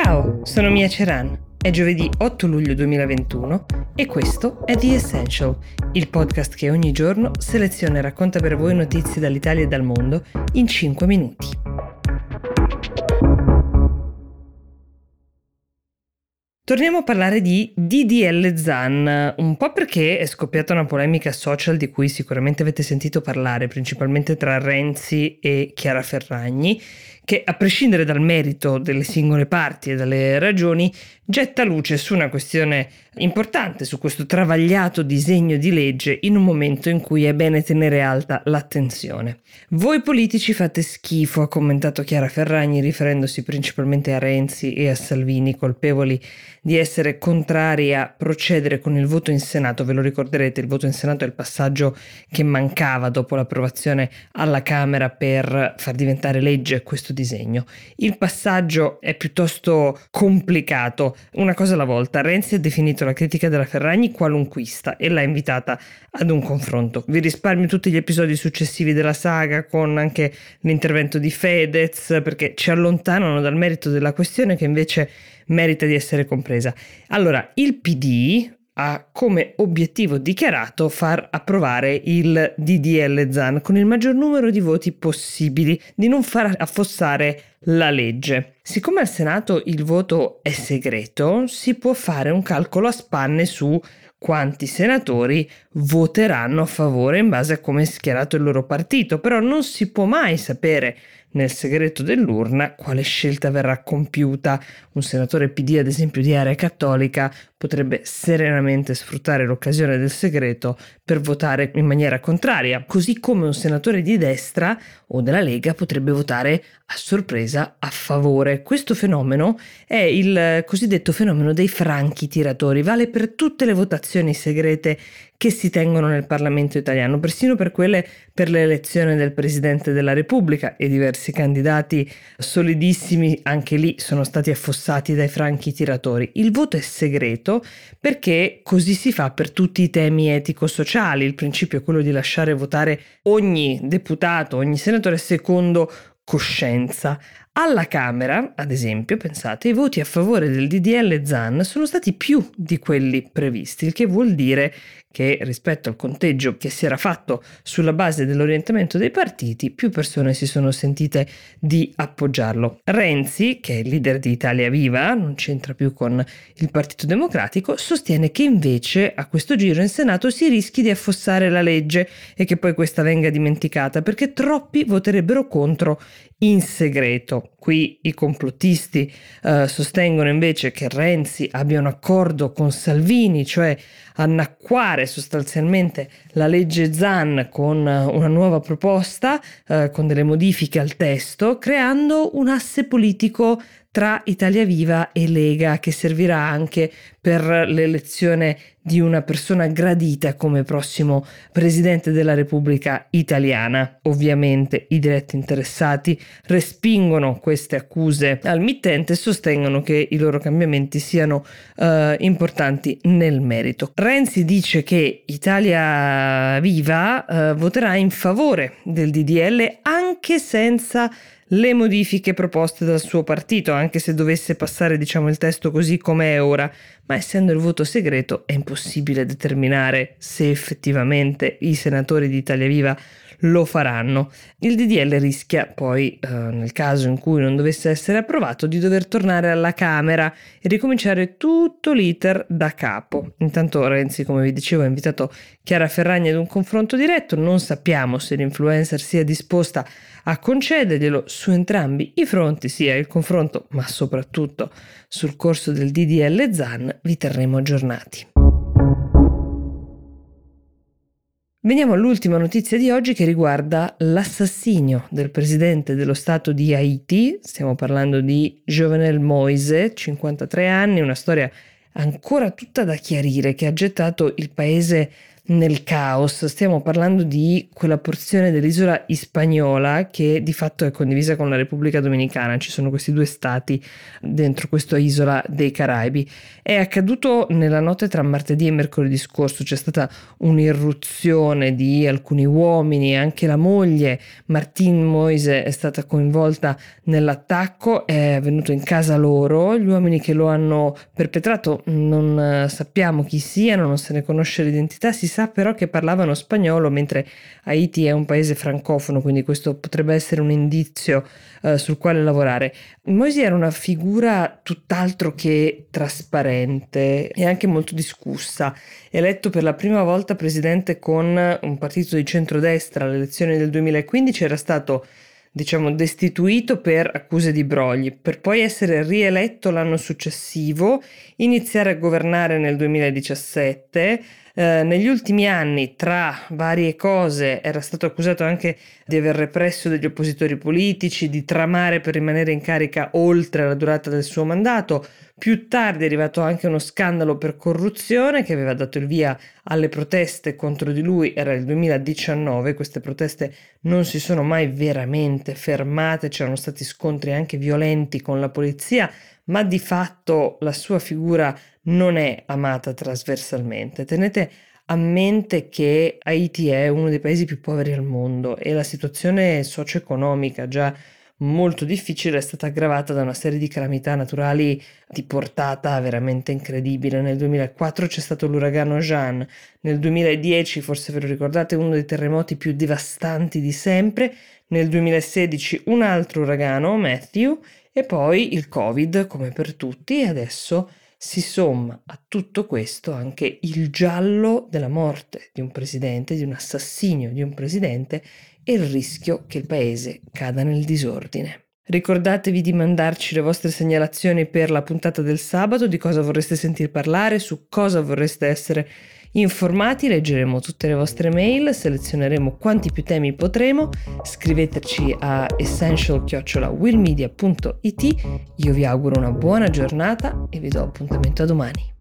Ciao, sono Mia Ceran. È giovedì 8 luglio 2021 e questo è The Essential, il podcast che ogni giorno seleziona e racconta per voi notizie dall'Italia e dal mondo in 5 minuti. Torniamo a parlare di DDL Zan, un po' perché è scoppiata una polemica social di cui sicuramente avete sentito parlare, principalmente tra Renzi e Chiara Ferragni, che a prescindere dal merito delle singole parti e dalle ragioni, getta luce su una questione importante, su questo travagliato disegno di legge in un momento in cui è bene tenere alta l'attenzione. Voi politici fate schifo, ha commentato Chiara Ferragni riferendosi principalmente a Renzi e a Salvini, colpevoli di essere contrari a procedere con il voto in Senato. Ve lo ricorderete, il voto in Senato è il passaggio che mancava dopo l'approvazione alla Camera per far diventare legge questo disegno. Il passaggio è piuttosto complicato, una cosa alla volta. Renzi ha definito la critica della Ferragni qualunquista e l'ha invitata ad un confronto. Vi risparmio tutti gli episodi successivi della saga con anche l'intervento di Fedez perché ci allontanano dal merito della questione che invece merita di essere compresa. Allora, il PD ha come obiettivo dichiarato far approvare il DDL ZAN con il maggior numero di voti possibili, di non far affossare la legge. Siccome al Senato il voto è segreto, si può fare un calcolo a spanne su quanti senatori voteranno a favore in base a come è schierato il loro partito, però non si può mai sapere nel segreto dell'urna quale scelta verrà compiuta. Un senatore PD, ad esempio di area cattolica, potrebbe serenamente sfruttare l'occasione del segreto per votare in maniera contraria, così come un senatore di destra o della Lega potrebbe votare a sorpresa a favore. Questo fenomeno è il cosiddetto fenomeno dei franchi tiratori, vale per tutte le votazioni segrete che si tengono nel Parlamento italiano, persino per quelle per l'elezione del Presidente della Repubblica e diversi candidati solidissimi anche lì sono stati affossati dai franchi tiratori. Il voto è segreto perché così si fa per tutti i temi etico-sociali, il principio è quello di lasciare votare ogni deputato, ogni senatore secondo coscienza. Alla Camera, ad esempio, pensate, i voti a favore del DDL ZAN sono stati più di quelli previsti, il che vuol dire che rispetto al conteggio che si era fatto sulla base dell'orientamento dei partiti, più persone si sono sentite di appoggiarlo. Renzi, che è il leader di Italia Viva, non c'entra più con il Partito Democratico, sostiene che invece a questo giro in Senato si rischi di affossare la legge e che poi questa venga dimenticata perché troppi voterebbero contro in segreto. Qui i complottisti eh, sostengono invece che Renzi abbia un accordo con Salvini, cioè annacquare sostanzialmente la legge Zan con una nuova proposta, eh, con delle modifiche al testo, creando un asse politico tra Italia Viva e Lega che servirà anche per l'elezione di una persona gradita come prossimo presidente della Repubblica italiana. Ovviamente i diretti interessati respingono queste accuse al mittente e sostengono che i loro cambiamenti siano uh, importanti nel merito. Renzi dice che Italia Viva uh, voterà in favore del DDL anche senza le modifiche proposte dal suo partito, anche se dovesse passare diciamo il testo così come è ora, ma essendo il voto segreto è impossibile determinare se effettivamente i senatori di Italia Viva lo faranno. Il DDL rischia poi, eh, nel caso in cui non dovesse essere approvato, di dover tornare alla Camera e ricominciare tutto l'iter da capo. Intanto Renzi, come vi dicevo, ha invitato Chiara Ferragni ad un confronto diretto, non sappiamo se l'influencer sia disposta a concederglielo su entrambi i fronti, sia il confronto, ma soprattutto sul corso del DDL ZAN, vi terremo aggiornati. Veniamo all'ultima notizia di oggi che riguarda l'assassinio del presidente dello Stato di Haiti. Stiamo parlando di Jovenel Moise, 53 anni, una storia ancora tutta da chiarire che ha gettato il paese nel caos, stiamo parlando di quella porzione dell'isola ispagnola che di fatto è condivisa con la Repubblica Dominicana, ci sono questi due stati dentro questa isola dei Caraibi. È accaduto nella notte tra martedì e mercoledì scorso, c'è stata un'irruzione di alcuni uomini, anche la moglie Martin Moise è stata coinvolta nell'attacco, è venuto in casa loro, gli uomini che lo hanno perpetrato non sappiamo chi siano, non se ne conosce l'identità, si sa però che parlavano spagnolo, mentre Haiti è un paese francofono, quindi questo potrebbe essere un indizio eh, sul quale lavorare. Moisi era una figura tutt'altro che trasparente e anche molto discussa. Eletto per la prima volta presidente con un partito di centrodestra alle elezioni del 2015, era stato diciamo destituito per accuse di brogli, per poi essere rieletto l'anno successivo, iniziare a governare nel 2017 eh, negli ultimi anni, tra varie cose, era stato accusato anche di aver represso degli oppositori politici, di tramare per rimanere in carica oltre la durata del suo mandato. Più tardi è arrivato anche uno scandalo per corruzione che aveva dato il via alle proteste contro di lui, era il 2019, queste proteste non si sono mai veramente fermate, c'erano stati scontri anche violenti con la polizia, ma di fatto la sua figura non è amata trasversalmente. Tenete a mente che Haiti è uno dei paesi più poveri al mondo e la situazione socio-economica già molto difficile è stata aggravata da una serie di calamità naturali di portata veramente incredibile. Nel 2004 c'è stato l'uragano Jean, nel 2010, forse ve lo ricordate, uno dei terremoti più devastanti di sempre, nel 2016 un altro uragano, Matthew, e poi il Covid come per tutti e adesso si somma a tutto questo anche il giallo della morte di un presidente, di un assassinio di un presidente e il rischio che il paese cada nel disordine. Ricordatevi di mandarci le vostre segnalazioni per la puntata del sabato, di cosa vorreste sentir parlare, su cosa vorreste essere informati, leggeremo tutte le vostre mail, selezioneremo quanti più temi potremo, scriveteci a essential-willmedia.it, io vi auguro una buona giornata e vi do appuntamento a domani.